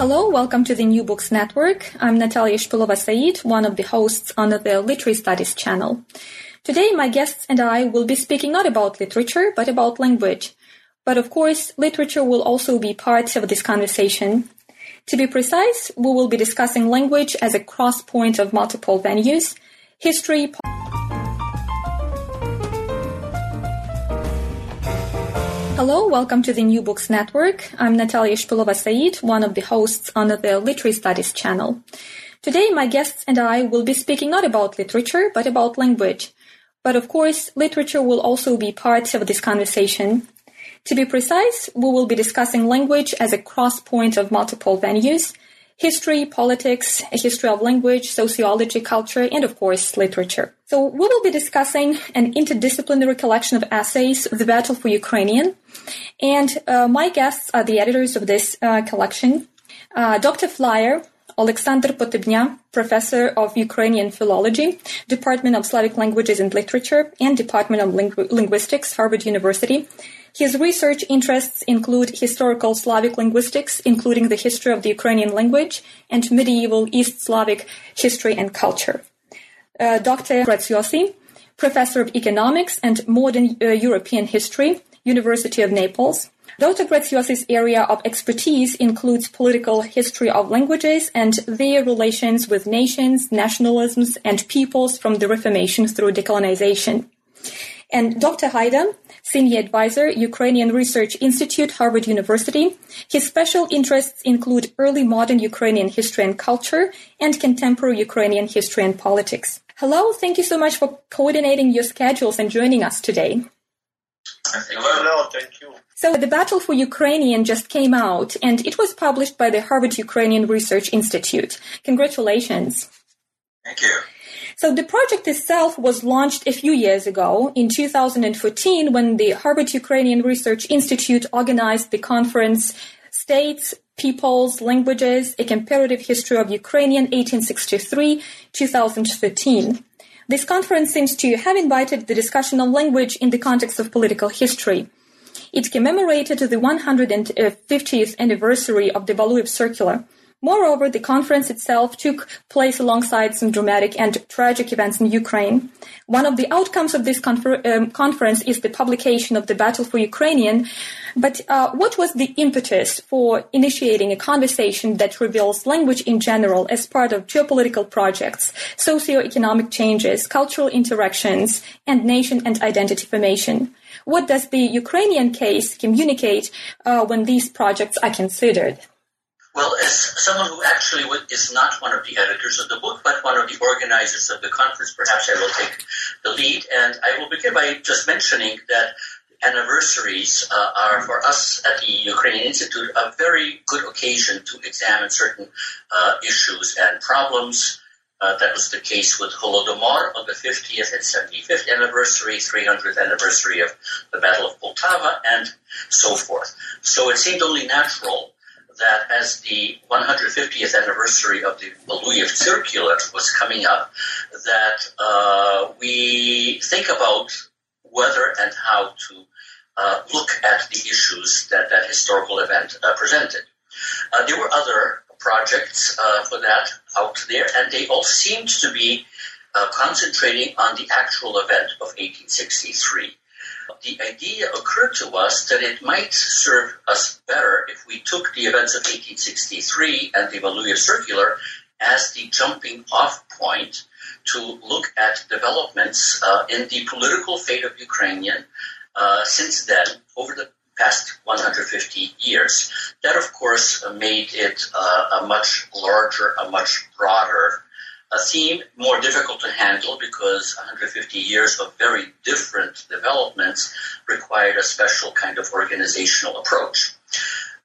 Hello, welcome to the New Books Network. I'm Natalia Shpylova-Saeed, one of the hosts on the Literary Studies channel. Today, my guests and I will be speaking not about literature, but about language. But of course, literature will also be part of this conversation. To be precise, we will be discussing language as a cross point of multiple venues, history, Hello, welcome to the New Books Network. I'm Natalia Shpylova-Saeed, one of the hosts on the Literary Studies channel. Today, my guests and I will be speaking not about literature, but about language. But of course, literature will also be part of this conversation. To be precise, we will be discussing language as a cross point of multiple venues, history, politics, a history of language, sociology, culture, and of course, literature. So we will be discussing an interdisciplinary collection of essays, The Battle for Ukrainian. And uh, my guests are the editors of this uh, collection. Uh, Dr. Flier, Alexander Potebnya, Professor of Ukrainian Philology, Department of Slavic Languages and Literature, and Department of Lingu- Linguistics, Harvard University. His research interests include historical Slavic linguistics, including the history of the Ukrainian language, and medieval East Slavic history and culture. Uh, Dr. Graziosi, Professor of Economics and Modern uh, European History, University of Naples. Dr. Graziosi's area of expertise includes political history of languages and their relations with nations, nationalisms, and peoples from the Reformation through decolonization. And Dr. Hajda, Senior Advisor, Ukrainian Research Institute, Harvard University. His special interests include early modern Ukrainian history and culture and contemporary Ukrainian history and politics. Hello, thank you so much for coordinating your schedules and joining us today. Hello, thank you. So, The Battle for Ukrainian just came out, and it was published by the Harvard Ukrainian Research Institute. Congratulations. Thank you. So the project itself was launched a few years ago in 2014 when the Harvard Ukrainian Research Institute organized the conference States, Peoples, Languages, A Comparative History of Ukrainian 1863-2013. This conference seems to have invited the discussion of language in the context of political history. It commemorated the 150th anniversary of the Valuev Circular, Moreover, the conference itself took place alongside some dramatic and tragic events in Ukraine. One of the outcomes of this confer- um, conference is the publication of the Battle for Ukrainian. But uh, what was the impetus for initiating a conversation that reveals language in general as part of geopolitical projects, socio-economic changes, cultural interactions, and nation and identity formation? What does the Ukrainian case communicate uh, when these projects are considered? Well, as someone who actually is not one of the editors of the book, but one of the organizers of the conference, perhaps I will take the lead. And I will begin by just mentioning that anniversaries uh, are for us at the Ukrainian Institute a very good occasion to examine certain uh, issues and problems. Uh, that was the case with Holodomor on the 50th and 75th anniversary, 300th anniversary of the Battle of Poltava, and so forth. So it seemed only natural that as the 150th anniversary of the Valuev Circular was coming up, that uh, we think about whether and how to uh, look at the issues that that historical event uh, presented. Uh, there were other projects uh, for that out there, and they all seemed to be uh, concentrating on the actual event of 1863 the idea occurred to us that it might serve us better if we took the events of 1863 and the Valuev Circular as the jumping off point to look at developments uh, in the political fate of Ukrainian uh, since then over the past 150 years. That, of course, made it uh, a much larger, a much broader theme more difficult to handle because 150 years of very different developments required a special kind of organizational approach.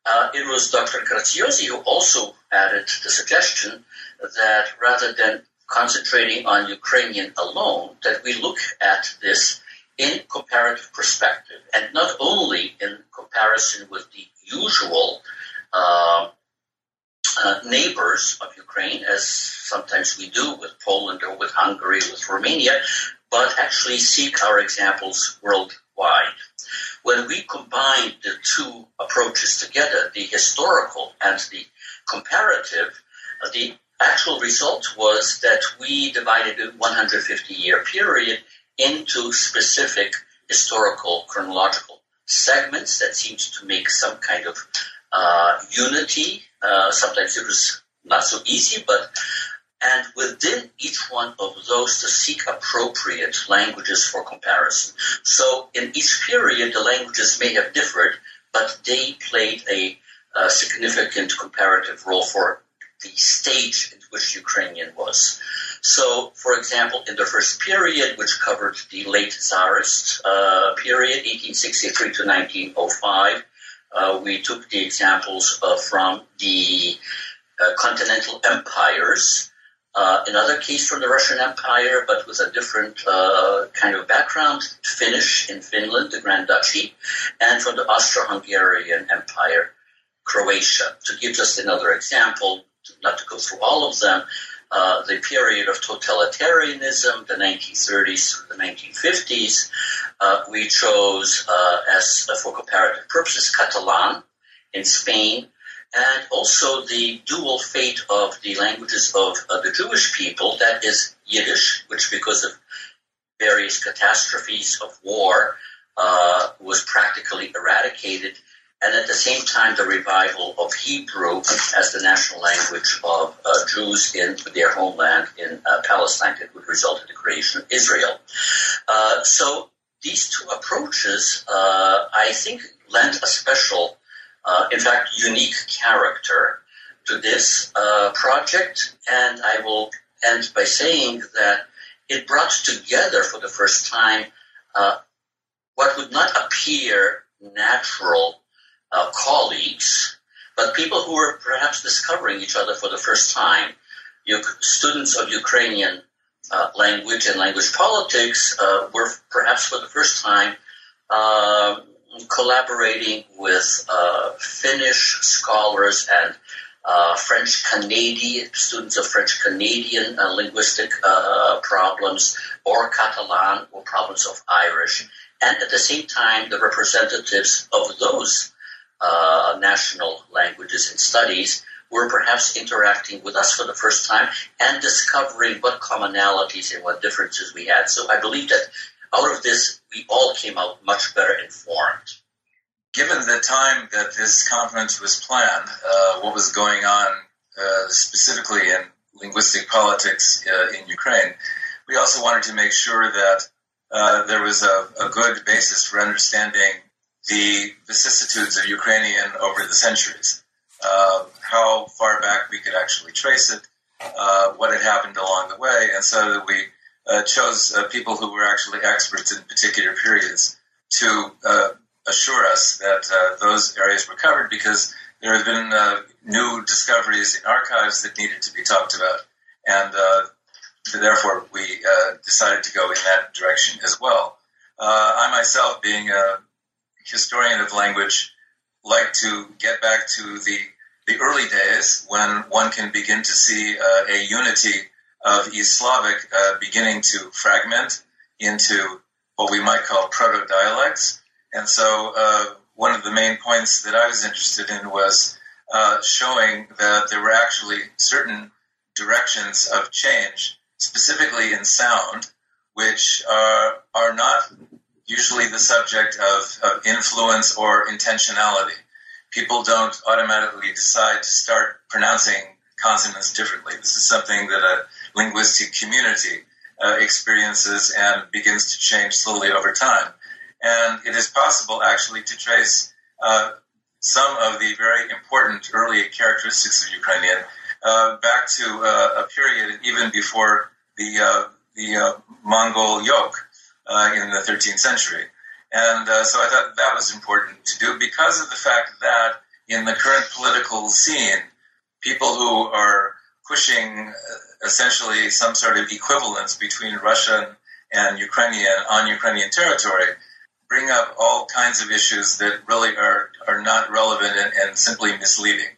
uh, it was Dr. Graziosi who also added the suggestion that rather than concentrating on Ukrainian alone, that we look at this in comparative perspective, and not only in comparison with the usual uh, uh, neighbors of Ukraine, as sometimes we do with Poland or with Hungary, with Romania, but actually seek our examples worldwide. When we combine the two approaches together, the historical and the comparative, uh, the actual result was that we divided a 150 year period into specific historical chronological segments that seemed to make some kind of uh, unity. Uh, sometimes it was not so easy, but and within each one of those to seek appropriate languages for comparison. So in each period, the languages may have differed, but they played a, a significant comparative role for the stage in which Ukrainian was. So, for example, in the first period, which covered the late Tsarist uh, period, 1863 to 1905, uh, we took the examples uh, from the uh, continental empires. Uh, another case from the Russian Empire, but with a different uh, kind of background, Finnish in Finland, the Grand Duchy, and from the Austro-Hungarian Empire, Croatia. To give just another example, not to go through all of them, uh, the period of totalitarianism, the 1930s through the 1950s. Uh, we chose uh, as for comparative purposes Catalan in Spain, and also the dual fate of the languages of uh, the Jewish people. That is Yiddish, which because of various catastrophes of war was practically eradicated and at the same time the revival of Hebrew as the national language of uh, Jews in their homeland in uh, Palestine that would result in the creation of Israel. Uh, so these two approaches, uh, I think, lend a special, uh, in fact, unique character to this uh, project, and I will end by saying that it brought together for the first time what would not appear natural uh, colleagues, but people who were perhaps discovering each other for the first time. You, students of Ukrainian uh, language and language politics uh, were perhaps for the first time uh, collaborating with uh, Finnish scholars and uh, French Canadian students of French Canadian linguistic problems, or Catalan, or problems of Irish, and at the same time the representatives of those uh, national languages and studies were perhaps interacting with us for the first time and discovering what commonalities and what differences we had. So I believe that out of this, we all came out much better informed. Given the time that this conference was planned, uh, what was going on uh, specifically in linguistic politics uh, in Ukraine, we also wanted to make sure that uh, there was a, a good basis for understanding the vicissitudes of Ukrainian over the centuries, uh, how far back we could actually trace it, uh, what had happened along the way, and so that we uh, chose uh, people who were actually experts in particular periods to uh, assure us that uh, those areas were covered because there have been new discoveries in archives that needed to be talked about, and therefore we decided to go in that direction as well. I myself, being a historian of language like to get back to the the early days when one can begin to see uh, a unity of East Slavic uh, beginning to fragment into what we might call proto dialects. And so, uh, one of the main points that I was interested in was uh, showing that there were actually certain directions of change, specifically in sound, which uh, are not usually the subject of, of influence or intentionality. People don't automatically decide to start pronouncing consonants differently. This is something that a linguistic community uh, experiences and begins to change slowly over time. And it is possible actually to trace uh, some of the very important early characteristics of Ukrainian uh, back to uh, a period even before the uh, the uh, Mongol yoke uh, in the 13th century. And uh, so I thought that was important to do because of the fact that in the current political scene, people who are pushing uh, essentially some sort of equivalence between Russian and Ukrainian on Ukrainian territory bring up all kinds of issues that really are, are not relevant and, and simply misleading.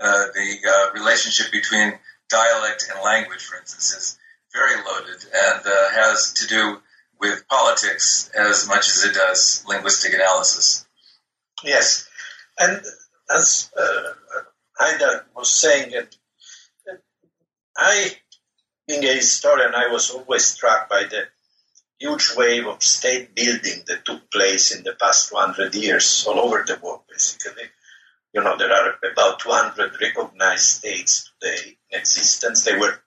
Uh, the uh, relationship between dialect and language, for instance, is very loaded and uh, has to do with politics as much as it does linguistic analysis. Yes, and as uh, Hajda was saying, I, being a historian, I was always struck by the huge wave of state building that took place in the past 200 years all over the world, basically. You know, there are about 200 recognized states today in existence. They were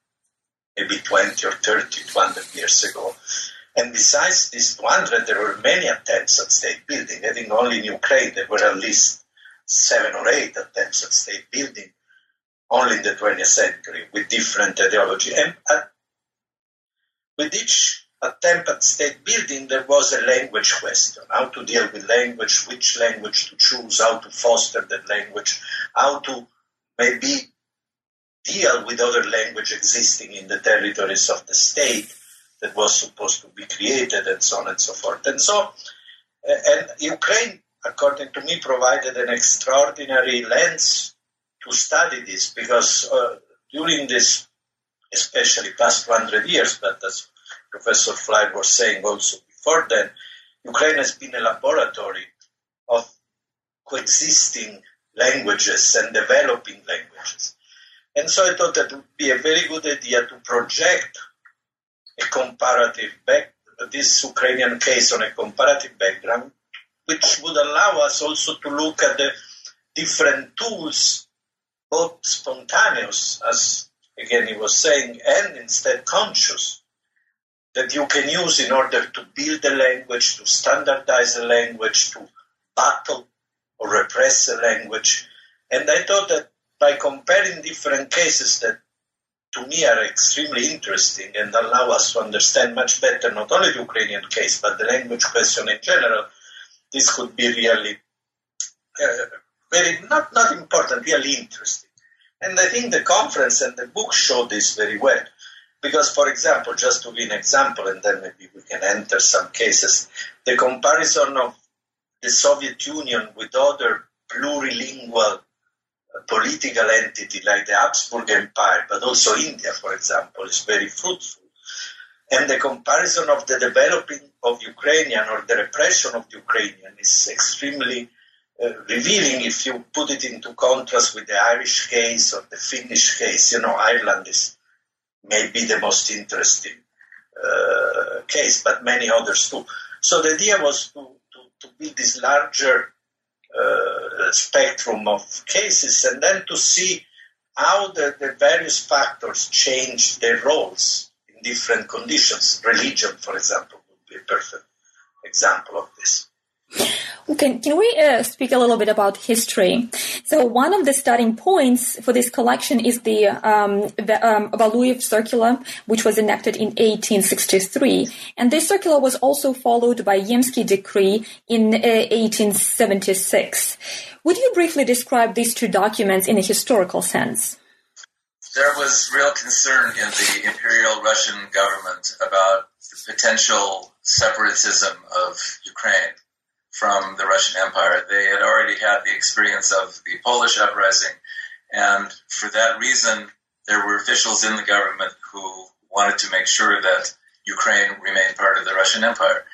maybe 20 or 30, 200 years ago. And besides these 200, there were many attempts at state building. I think only in Ukraine there were at least seven or eight attempts at state building, only in the 20th century, with different ideology. And uh, with each attempt at state building, there was a language question how to deal with language, which language to choose, how to foster that language, how to maybe deal with other language existing in the territories of the state that was supposed to be created, and so on and so forth. And so, uh, and Ukraine, according to me, provided an extraordinary lens to study this because uh, during this, especially past 100 years, but as Professor Fly was saying also before then, Ukraine has been a laboratory of coexisting languages and developing languages. And so I thought that would be a very good idea to project a comparative back, this Ukrainian case on a comparative background, which would allow us also to look at the different tools, both spontaneous, as again he was saying, and instead conscious, that you can use in order to build a language, to standardize a language, to battle or repress a language. And I thought that by comparing different cases that to me are extremely interesting and allow us to understand much better not only the Ukrainian case but the language question in general, this could be really uh, very not not important, really interesting. And I think the conference and the book show this very well. Because, for example, just to give an example, and then maybe we can enter some cases, the comparison of the Soviet Union with other plurilingual political entity like the Habsburg Empire, but also India, for example, is very fruitful. And the comparison of the developing of Ukrainian or the repression of Ukrainian is extremely uh, revealing if you put it into contrast with the Irish case or the Finnish case. You know, Ireland is may be the most interesting uh, case, but many others too. So the idea was to, to, to build this larger spectrum of cases and then to see how the, the various factors change their roles in different conditions. Religion, for example, would be a perfect example of this. Can, can we uh, speak a little bit about history? So one of the starting points for this collection is the, um, the um, Valuyev Circular, which was enacted in 1863. And this circular was also followed by Yemsky Decree in uh, 1876. Would you briefly describe these two documents in a historical sense? There was real concern in the Imperial Russian government about the potential separatism of Ukraine from the Russian Empire. They had already had the experience of the Polish uprising, and for that reason, there were officials in the government who wanted to make sure that Ukraine remained part of the Russian Empire.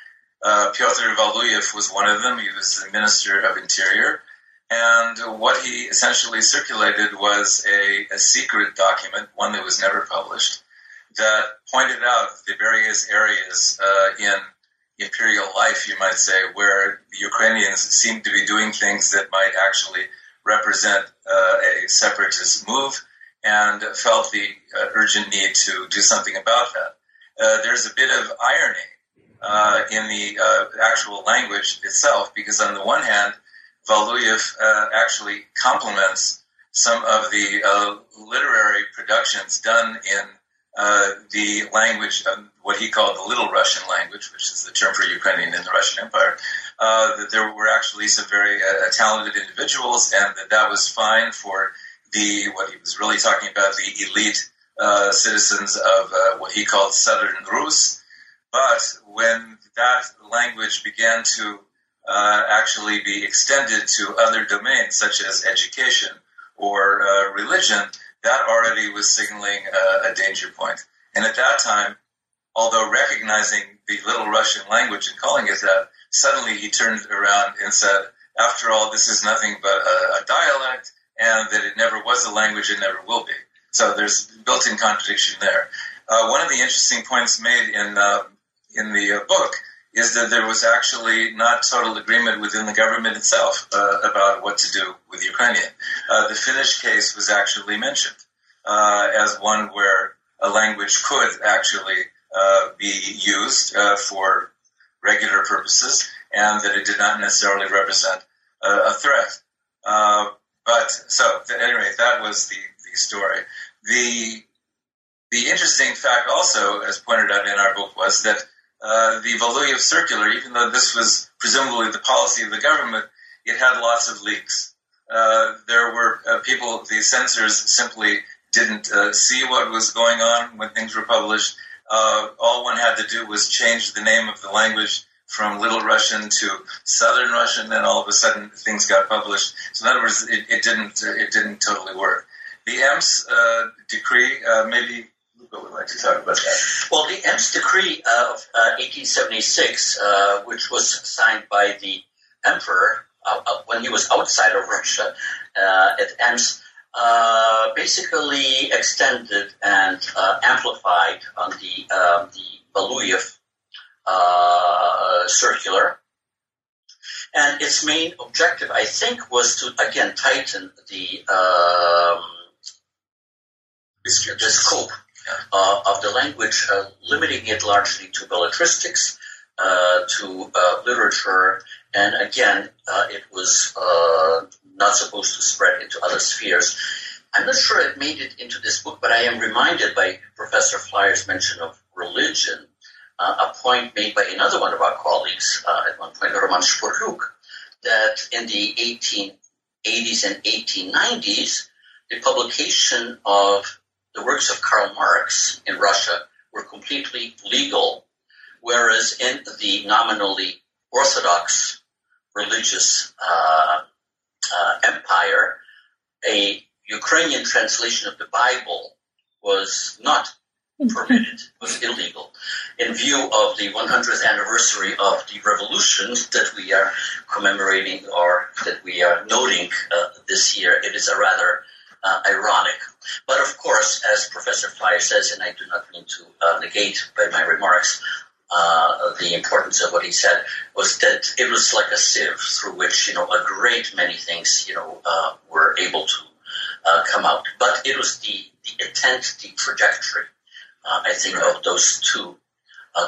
Uh, Pyotr Valuyev was one of them. He was the Minister of Interior. And what he essentially circulated was a, a secret document, one that was never published, that pointed out the various areas uh, in imperial life, you might say, where Ukrainians seem to be doing things that might actually represent uh, a separatist move and felt the uh, urgent need to do something about that. Uh, there's a bit of irony uh, in the uh, actual language itself because, on the one hand, Valuyev uh, actually complements some of the literary productions done in the language, um, what he called the Little Russian language, which is the term for Ukrainian in the Russian Empire, uh, that there were actually some very uh, talented individuals, and that that was fine for the what he was really talking about the elite uh, citizens of uh, what he called Southern Rus. But when that language began to uh, actually be extended to other domains such as education or uh, religion, that already was signaling a, a danger point. And at that time, although recognizing the Little Russian language and calling it that, suddenly he turned around and said, after all, this is nothing but a, a dialect, and that it never was a language and never will be. So there's built-in contradiction there. Uh, one of the interesting points made in uh, in the uh, book is that there was actually not total agreement within the government itself uh, about what to do with Ukrainian. Uh, the Finnish case was actually mentioned uh, as one where a language could actually be used for regular purposes, and that it did not necessarily represent a threat. but so, anyway, that was the the story. The the interesting fact, also, as pointed out in our book, was that uh, the Valuyev circular, even though this was presumably the policy of the government, it had lots of leaks. Uh, there were uh, people, the censors simply didn't uh, see what was going on when things were published. Uh, all one had to do was change the name of the language from Little Russian to Southern Russian, and all of a sudden things got published. So in other words, it, it didn't it didn't totally work. The Ems decree, maybe Luca would like to talk about that. Well, the Ems decree of uh, 1876, uh, which was signed by the emperor uh, uh when he was outside of Russia uh, at Ems, uh, basically extended and amplified on the um, the Valuyev circular. And its main objective, I think, was to again tighten the um, the scope uh, of the language, uh, limiting it largely to belletristics, uh, to uh, literature, and again, uh, it was uh, not supposed to spread into other spheres. I'm not sure it made it into this book, but I am reminded by Professor Flier's mention of religion, a point made by another one of our colleagues at one point, Roman Szporluk, that in the 1880s and 1890s, the publication of the works of Karl Marx in Russia were completely legal, whereas in the nominally Orthodox religious uh, uh, empire, a Ukrainian translation of the Bible was not permitted, was illegal. In view of the 100th anniversary of the revolution that we are commemorating or that we are noting uh, this year, it is a rather uh, ironic. But of course, as Professor Flier says, and I do not mean to uh, negate by my remarks uh, the importance of what he said, was that it was like a sieve through which you know a great many things you know uh, were able to uh, come out. But it was the the intent, the trajectory, uh, I think, of those two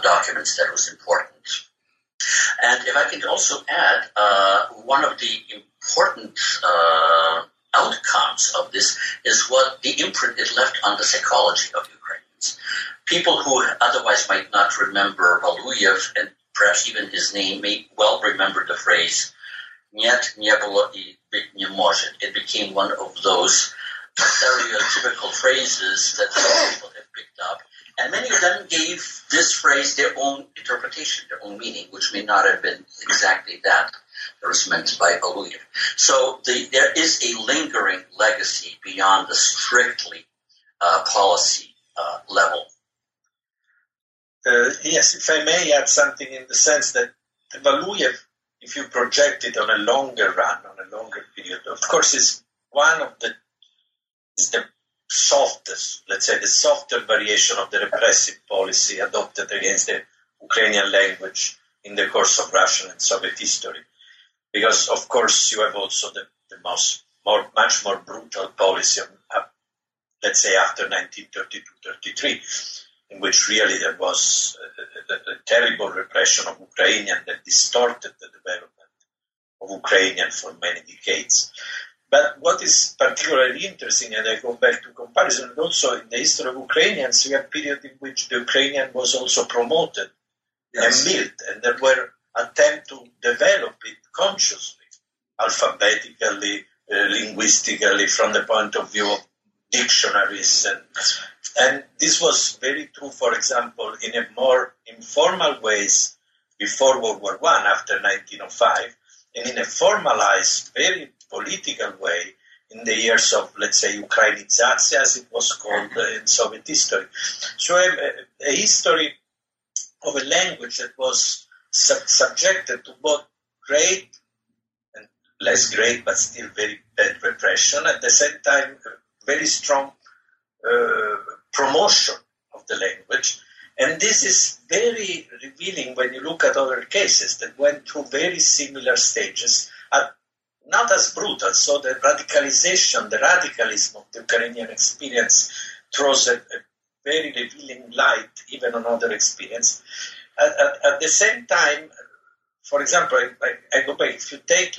documents that was important. And if I can also add, one of the important outcomes of this is what the imprint it left on the psychology of Ukrainians. People who otherwise might not remember Valuyev and perhaps even his name may well remember the phrase "Нет, не было и быть не может." It became one of those stereotypical phrases that some people have picked up, and many of them gave this phrase their own interpretation, their own meaning, which may not have been exactly that that was meant by Valuyev. So the, there is a lingering legacy beyond the strictly uh, policy uh, level. Uh, yes, if I may add something in the sense that the Valuyev, if you project it on a longer run, on a longer period, of course, is one of the is the softest, let's say, the softer variation of the repressive policy adopted against the Ukrainian language in the course of Russian and Soviet history because of course you have also the, the most more much more brutal policy of, let's say after 1932-33 in which really there was a, a, a, terrible repression of Ukrainian that distorted the development of Ukrainian for many decades. But what is particularly interesting, and I go back to comparison, and also in the history of Ukrainians, we have a period in which the Ukrainian was also promoted yes. and built, and there were attempts to develop it consciously, alphabetically, uh, linguistically, from the point of view of dictionaries. And, and this was very true, for example, in a more informal ways before World War One, after 1905, and in a formalized, very political way in the years of, let's say, Ukrainization, as it was called uh, in Soviet history. So a, a, history of a language that was sub- subjected to both great and less great, but still very bad repression, at the same time, very strong uh, promotion of the language. And this is very revealing when you look at other cases that went through very similar stages at not as brutal. So the radicalization, the radicalism of the Ukrainian experience throws a, a very revealing light even on other experience. At, at, at the same time, for example, I, I, go back, if you take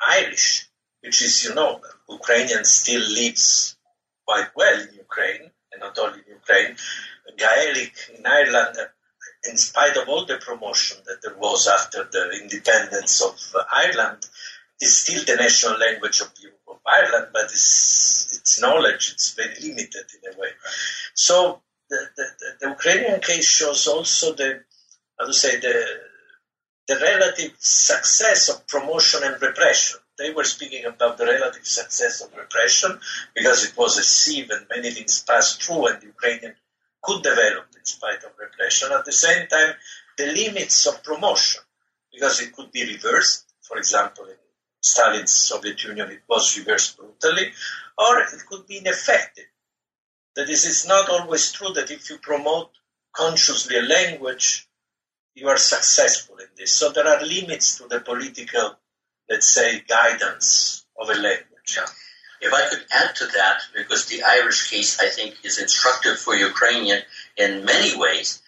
Irish, which is, you know, Ukrainian still lives quite well in Ukraine, and not only in Ukraine, Gaelic in Ireland, in spite of all the promotion that there was after the independence of Ireland, is still the national language of, of Ireland, but its, its knowledge it's very limited in a way. So the, the, the Ukrainian case shows also the, how to say, the, the relative success of promotion and repression. They were speaking about the relative success of repression because it was a sieve and many things passed through and Ukrainian could develop in spite of repression. At the same time, the limits of promotion because it could be reversed. For example, in Stalin's Soviet Union, it was reversed brutally, or it could be ineffective. That is, it's not always true that if you promote consciously a language, you are successful in this. So there are limits to the political, let's say, guidance of a language. Yeah. If I could add to that, because the Irish case, I think, is instructive for Ukrainian in many ways.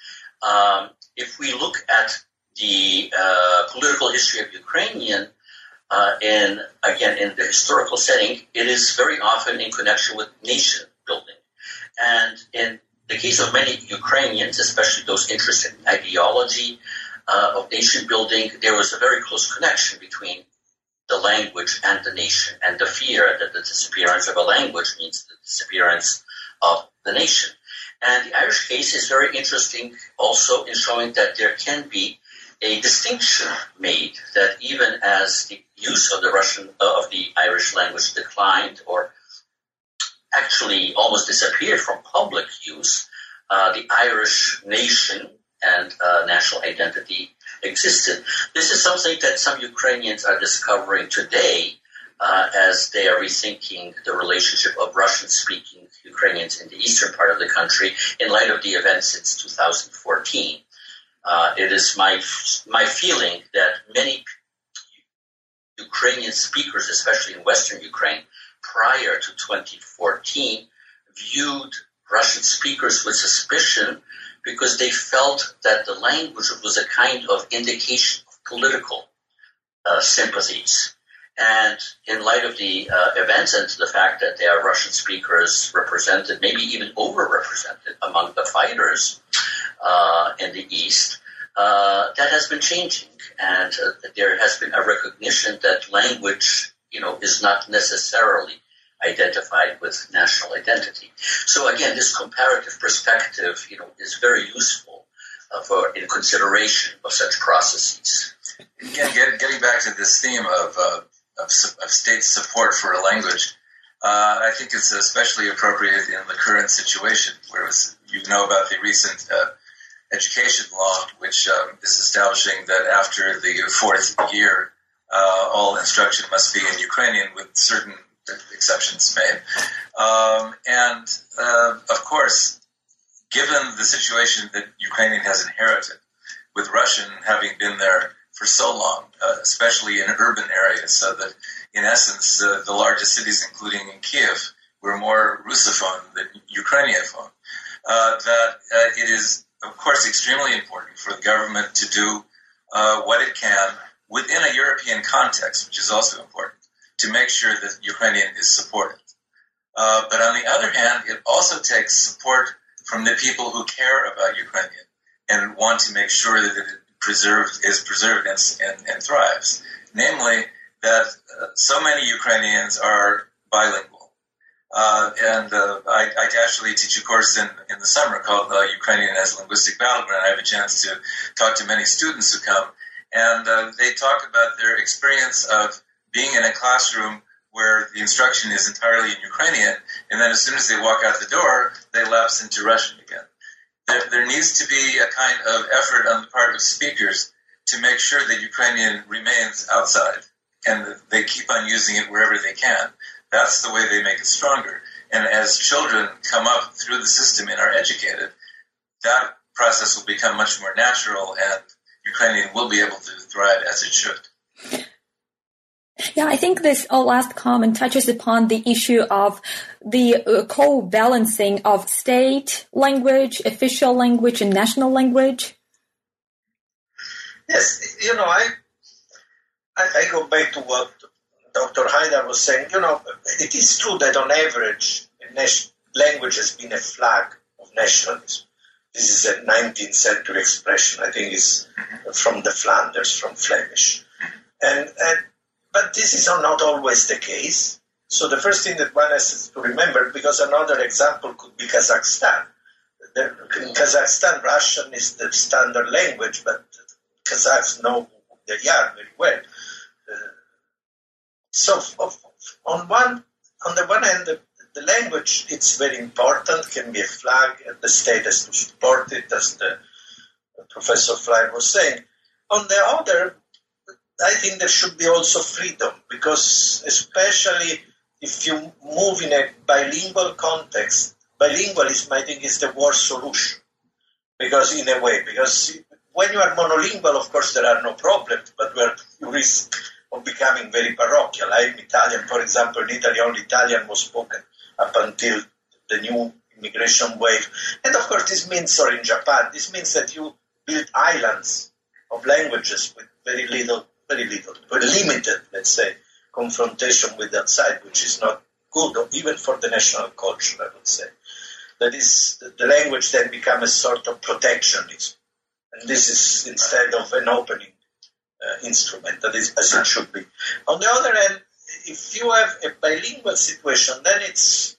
Um, if we look at the uh, political history of Ukrainian, uh, in again in the historical setting, it is very often in connection with nation building. And in the case of many Ukrainians, especially those interested in ideology uh, of nation building, there was a very close connection between the language and the nation, and the fear that the disappearance of a language means the disappearance of the nation. And the Irish case is very interesting also in showing that there can be a distinction made that even as the use of the Russian uh, of the Irish language declined or actually almost disappeared from public use, uh, the Irish nation and uh, national identity existed. This is something that some Ukrainians are discovering today uh, as they are rethinking the relationship of Russian-speaking Ukrainians in the eastern part of the country in light of the events since 2014. Uh, it is my my feeling that many Ukrainian speakers, especially in Western Ukraine, prior to 2014, viewed Russian speakers with suspicion because they felt that the language was a kind of indication of political uh, sympathies. And in light of the uh, events and the fact that there are Russian speakers represented, maybe even overrepresented among the fighters uh, in the East, uh, that has been changing. And uh, there has been a recognition that language, you know, is not necessarily identified with national identity. So again, this comparative perspective, you know, is very useful uh, for in consideration of such processes. Again, get, getting back to this theme of, uh, of, of, state support for a language, uh, I think it's especially appropriate in the current situation, where was, you know about the recent uh, education law, which um, is establishing that after the fourth year, uh, all instruction must be in Ukrainian with certain exceptions made. Um, and uh, of course, given the situation that Ukrainian has inherited, with Russian having been there for so long, uh, especially in urban areas, so that in essence, uh, the largest cities, including in Kiev, were more Russophone than Ukrainiophone, uh, that uh, it is, of course, extremely important for the government to do uh, what it can within a European context, which is also important to make sure that Ukrainian is supported. Uh, but on the other hand, it also takes support from the people who care about Ukrainian and want to make sure that it preserved, is preserved and, and, and thrives. Namely, that uh, so many Ukrainians are bilingual. Uh, and uh, I, I, actually teach a course in, in the summer called Ukrainian as Linguistic Battleground. I have a chance to talk to many students who come, and uh, they talk about their experience of being in a classroom where the instruction is entirely in Ukrainian, and then as soon as they walk out the door, they lapse into Russian again. There, there needs to be a kind of effort on the part of speakers to make sure that Ukrainian remains outside and they keep on using it wherever they can. That's the way they make it stronger. And as children come up through the system and are educated, that process will become much more natural and Ukrainian will be able to thrive as it should. Yeah, I think this uh, last comment touches upon the issue of the uh, co-balancing of state language, official language, and national language. Yes, you know, I I, I go back to what Dr. Hajda was saying. You know, it is true that on average, language has been a flag of nationalism. This is a 19th century expression. I think it's from the Flanders, from Flemish, and and but this is not always the case. So the first thing that one has to remember, because another example could be Kazakhstan. In Kazakhstan, Russian is the standard language, but Kazakhs know they are very well. Uh, so on one, on the one hand, the, the language it's very important, can be a flag, and the state has to support it, as the Professor Fly was saying. On the other, I think there should be also freedom because, especially if you move in a bilingual context, bilingualism I think is the worst solution. Because in a way, because when you are monolingual, of course, there are no problems, but where you risk of becoming very parochial. I'm Italian, for example, in Italy, only Italian was spoken up until the new immigration wave. And of course, this means, or in Japan, this means that you build islands of languages with very little very little, very limited, let's say, confrontation with the outside, which is not good, even for the national culture, I would say. That is, the language then becomes a sort of protectionism. And this is instead of an opening uh, instrument, that is as it should be. On the other hand, if you have a bilingual situation, then it's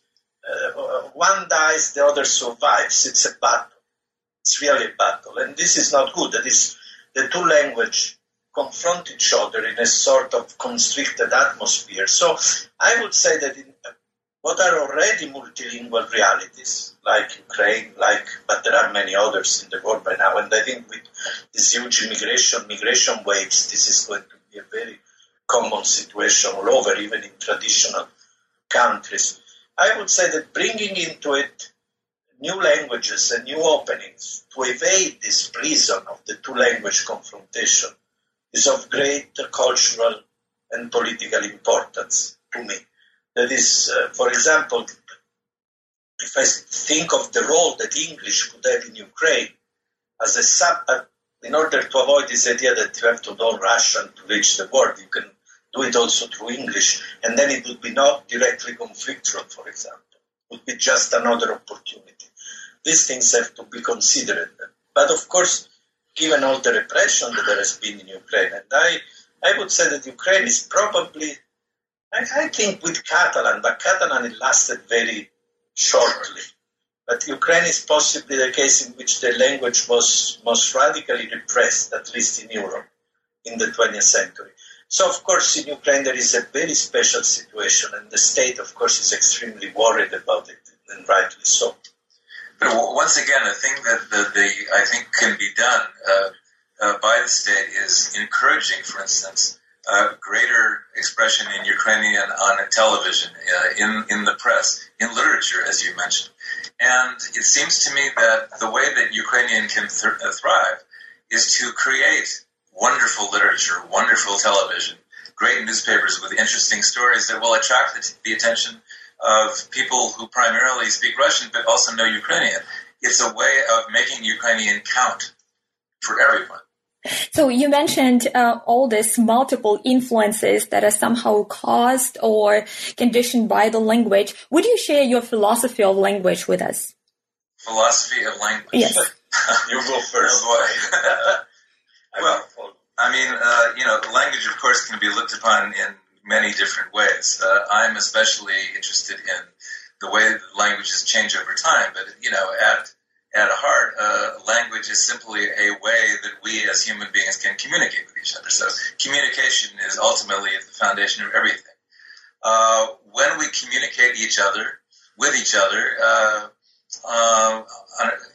uh, one dies, the other survives. It's a battle. It's really a battle. And this is not good. That is, the two language confront each other in a sort of constricted atmosphere. So I would say that in uh, what are already multilingual realities, like Ukraine, like but there are many others in the world by now, and I think with this huge immigration migration waves, this is going to be a very common situation all over, even in traditional countries. I would say that bringing into it new languages and new openings to evade this prison of the two language confrontation is of great cultural and political importance to me. That is, uh, for example, if I think of the role that English could have in Ukraine as a sub, uh, in order to avoid this idea that you have to know Russian to reach the world, you can do it also through English, and then it would be not directly conflictual, for example. It would be just another opportunity. These things have to be considered. But of course, given all the repression that there has been in Ukraine. And I, I would say that Ukraine is probably, I, I think with Catalan, but Catalan it lasted very shortly. But Ukraine is possibly the case in which the language was most radically repressed, at least in Europe, in the 20th century. So, of course, in Ukraine there is a very special situation, and the state, of course, is extremely worried about it, and rightly so. But once again, the thing that the, the I think can be done uh, uh, by the state is encouraging, for instance, uh, greater expression in Ukrainian on television, uh, in in the press, in literature, as you mentioned. And it seems to me that the way that Ukrainian can th- uh, thrive is to create wonderful literature, wonderful television, great newspapers with interesting stories that will attract the, the attention of people who primarily speak Russian but also know Ukrainian. It's a way of making Ukrainian count for everyone. So you mentioned uh, all these multiple influences that are somehow caused or conditioned by the language. Would you share your philosophy of language with us? Philosophy of language. Yes. you go first. Oh boy. well, I mean, uh, you know, language, of course, can be looked upon in many different ways. Uh, I'm especially interested in the way that languages change over time, but you know, at at heart, uh, language is simply a way that we as human beings can communicate with each other. So communication is ultimately at the foundation of everything. Uh, when we communicate each other with each other uh, uh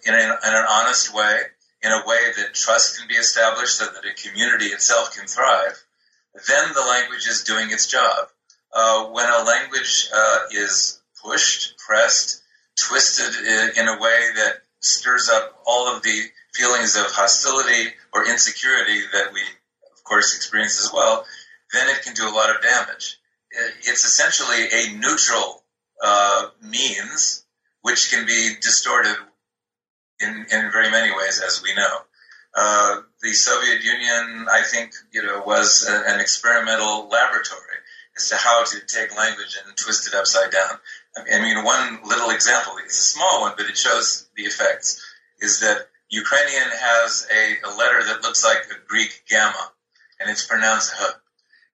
in, an, in an honest way, in a way that trust can be established so that a community itself can thrive, then the language is doing its job. Uh, when a language uh, is pushed, pressed, twisted in a way that stirs up all of the feelings of hostility or insecurity that we, of course, experience as well, then it can do a lot of damage. It's essentially a neutral uh, means which can be distorted in, in very many ways, as we know. The Soviet Union, I think, you know, was a, an experimental laboratory as to how to take language and twist it upside down. I mean, one little example, it's a small one, but it shows the effects, is that Ukrainian has a, a letter that looks like a Greek gamma, and it's pronounced h.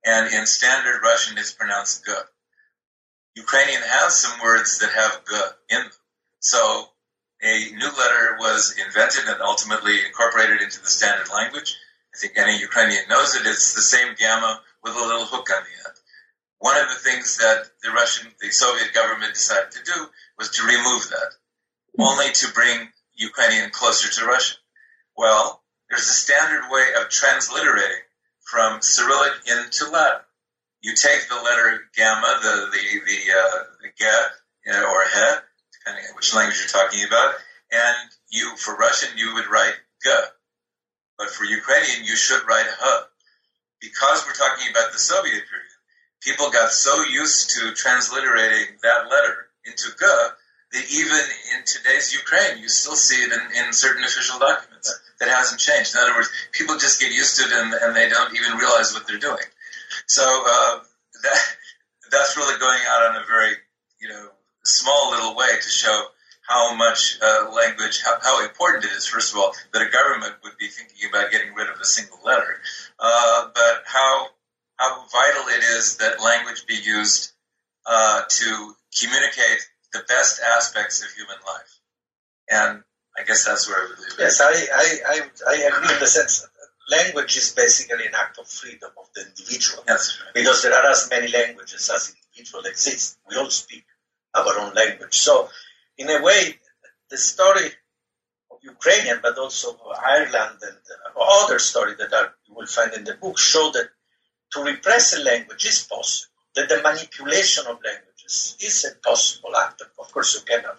And in standard Russian, it's pronounced g. Ukrainian has some words that have g in them. So a new letter was invented and ultimately incorporated into the standard language. I think any Ukrainian knows it. It's the same gamma with a little hook on the end. One of the things that the Russian, the Soviet government decided to do was to remove that, only to bring Ukrainian closer to Russian. Well, there's a standard way of transliterating from Cyrillic into Latin. You take the letter gamma, the the the, uh, the know, or he, depending on which language you're talking about, and you for Russian you would write g, but for Ukrainian you should write h. Because we're talking about the Soviet period, people got so used to transliterating that letter into G that even in today's Ukraine, you still see it in, in certain official documents. That hasn't changed. In other words, people just get used to it and, and they don't even realize what they're doing. So uh, that that's really going out on a very you know small little way to show how much uh, language, how, how, important it is, first of all, that a government would be thinking about getting rid of a single letter, uh, but how how vital it is that language be used uh, to communicate the best aspects of human life. And I guess that's where I would leave it. Yes, I, I, I, I agree in the sense language is basically an act of freedom of the individual. Right. Because there are as many languages as individual exist. We all speak our own language. So, in a way, the story of Ukrainian, but also Ireland and uh, other stories that are, you will find in the book, show that to repress a language is possible, that the manipulation of languages is a possible act. Of course, you cannot,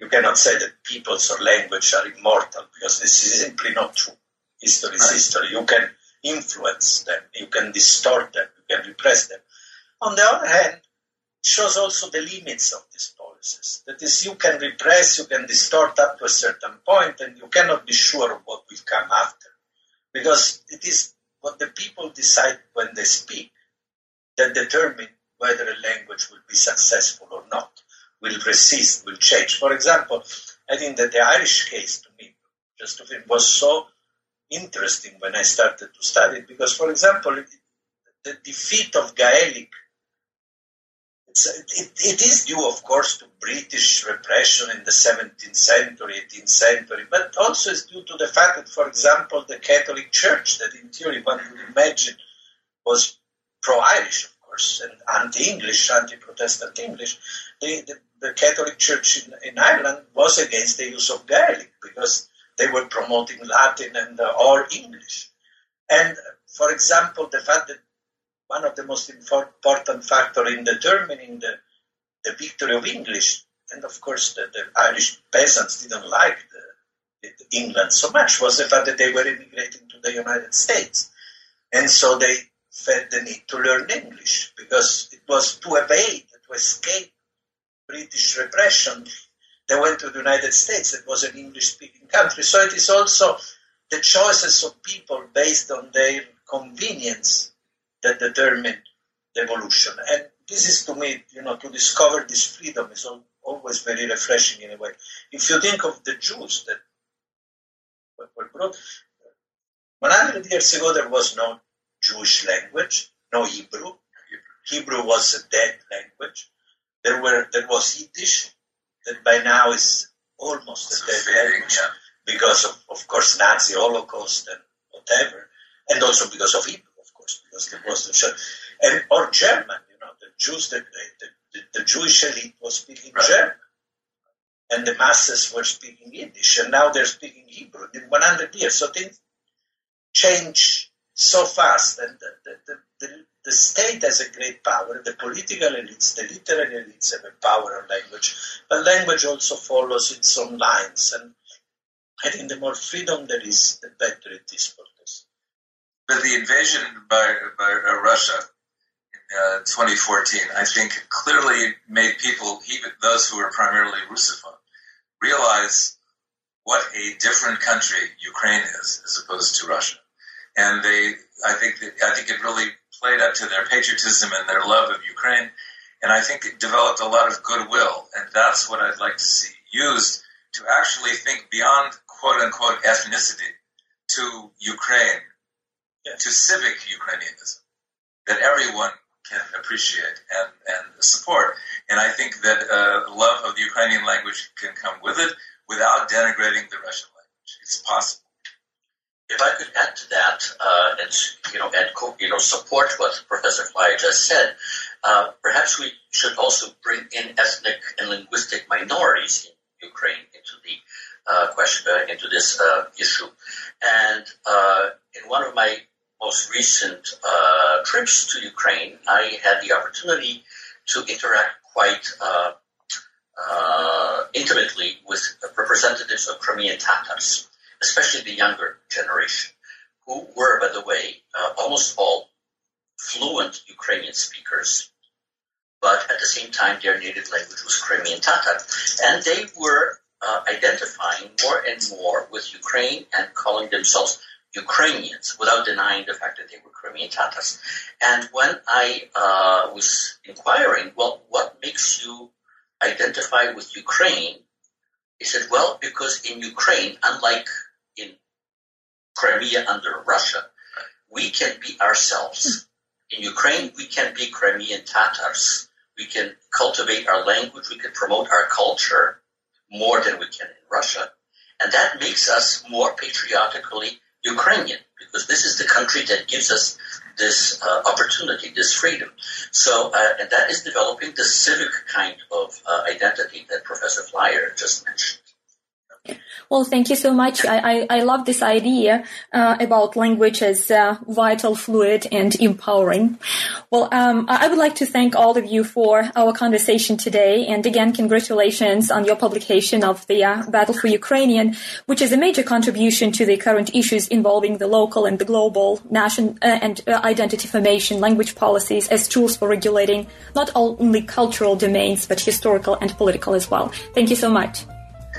you cannot say that peoples or language are immortal because this is simply not true. History is right. history. You can influence them, you can distort them, you can repress them. On the other hand, shows also the limits of these policies. That is, you can repress, you can distort up to a certain point, and you cannot be sure what will come after. Because it is what the people decide when they speak that determine whether a language will be successful or not, will resist, will change. For example, I think that the Irish case to me, just of it, was so interesting when I started to study it because, for example, the defeat of Gaelic it, it is due, of course, to British repression in the 17th century, 18th century, but also is due to the fact that, for example, the Catholic Church, that in theory one would imagine was pro-Irish, of course, and anti-English, anti-Protestant English, the, the, the Catholic Church in, in, Ireland was against the use of Gaelic because they were promoting Latin and uh, or English. And, for example, the fact that one of the most important factors in determining the, the victory of English. And of course, the, the Irish peasants didn't like the, England so much was the fact that they were immigrating to the United States. And so they felt the need to learn English because it was to evade, to escape British repression. They went to the United States. It was an English speaking country. So it is also the choices of people based on their convenience that determine the evolution. And this is to me, you know, to discover this freedom is always very refreshing in a way. If you think of the Jews that were brought, 100 years ago there was no Jewish language, no Hebrew. Hebrew was a dead language. There were there was Yiddish, that by now is almost a dead language because of, of course, Nazi Holocaust and whatever, and also because of Hebrew, because there was the church, and or German, you know, the Jews, the, the, the, the Jewish elite was speaking right. German, and the masses were speaking Yiddish, and now they're speaking Hebrew in 100 years. So things change so fast, and the, the, the, the state has a great power. The political elites, the literary elites have a power on language, but language also follows its own lines, and I think the more freedom there is, the better it is for. But the invasion by, by uh, Russia in uh, 2014, I think, clearly made people, even those who are primarily Russophone, realize what a different country Ukraine is as opposed to Russia. And they, I think, that, I think it really played up to their patriotism and their love of Ukraine. And I think it developed a lot of goodwill. And that's what I'd like to see used to actually think beyond quote unquote ethnicity to Ukraine, to civic Ukrainianism that everyone can appreciate and, and support. And I think that uh, love of the Ukrainian language can come with it without denigrating the Russian language. It's possible. If I could add to that, uh, and you know, and you know, support what Professor Flier just said, uh, perhaps we should also bring in ethnic and linguistic minorities in Ukraine into the uh, question uh, into this uh, issue. And uh, in one of my most recent uh, trips to Ukraine, I had the opportunity to interact quite uh, intimately with representatives of Crimean Tatars, especially the younger generation, who were, by the way, almost all fluent Ukrainian speakers but at the same time their native language was Crimean Tatar. And they were uh, identifying more and more with Ukraine and calling themselves Ukrainians without denying the fact that they were Crimean Tatars. And when I uh, was inquiring, well, what makes you identify with Ukraine? He said, well, because in Ukraine, unlike in Crimea under Russia, we can be ourselves. In Ukraine, we can be Crimean Tatars. We can cultivate our language. We can promote our culture more than we can in Russia. And that makes us more patriotically Ukrainian because this is the country that gives us this uh, opportunity, this freedom. So, uh, and that is developing the civic kind of uh, identity that Professor Flier just mentioned. Well, thank you so much. I, I, I love this idea uh, about language as uh, vital, fluid, and empowering. Well, um, I would like to thank all of you for our conversation today. And again, congratulations on your publication of the uh, Battle for Ukrainian, which is a major contribution to the current issues involving the local and the global nation uh, and uh, identity formation, language policies as tools for regulating not only cultural domains, but historical and political as well. Thank you so much.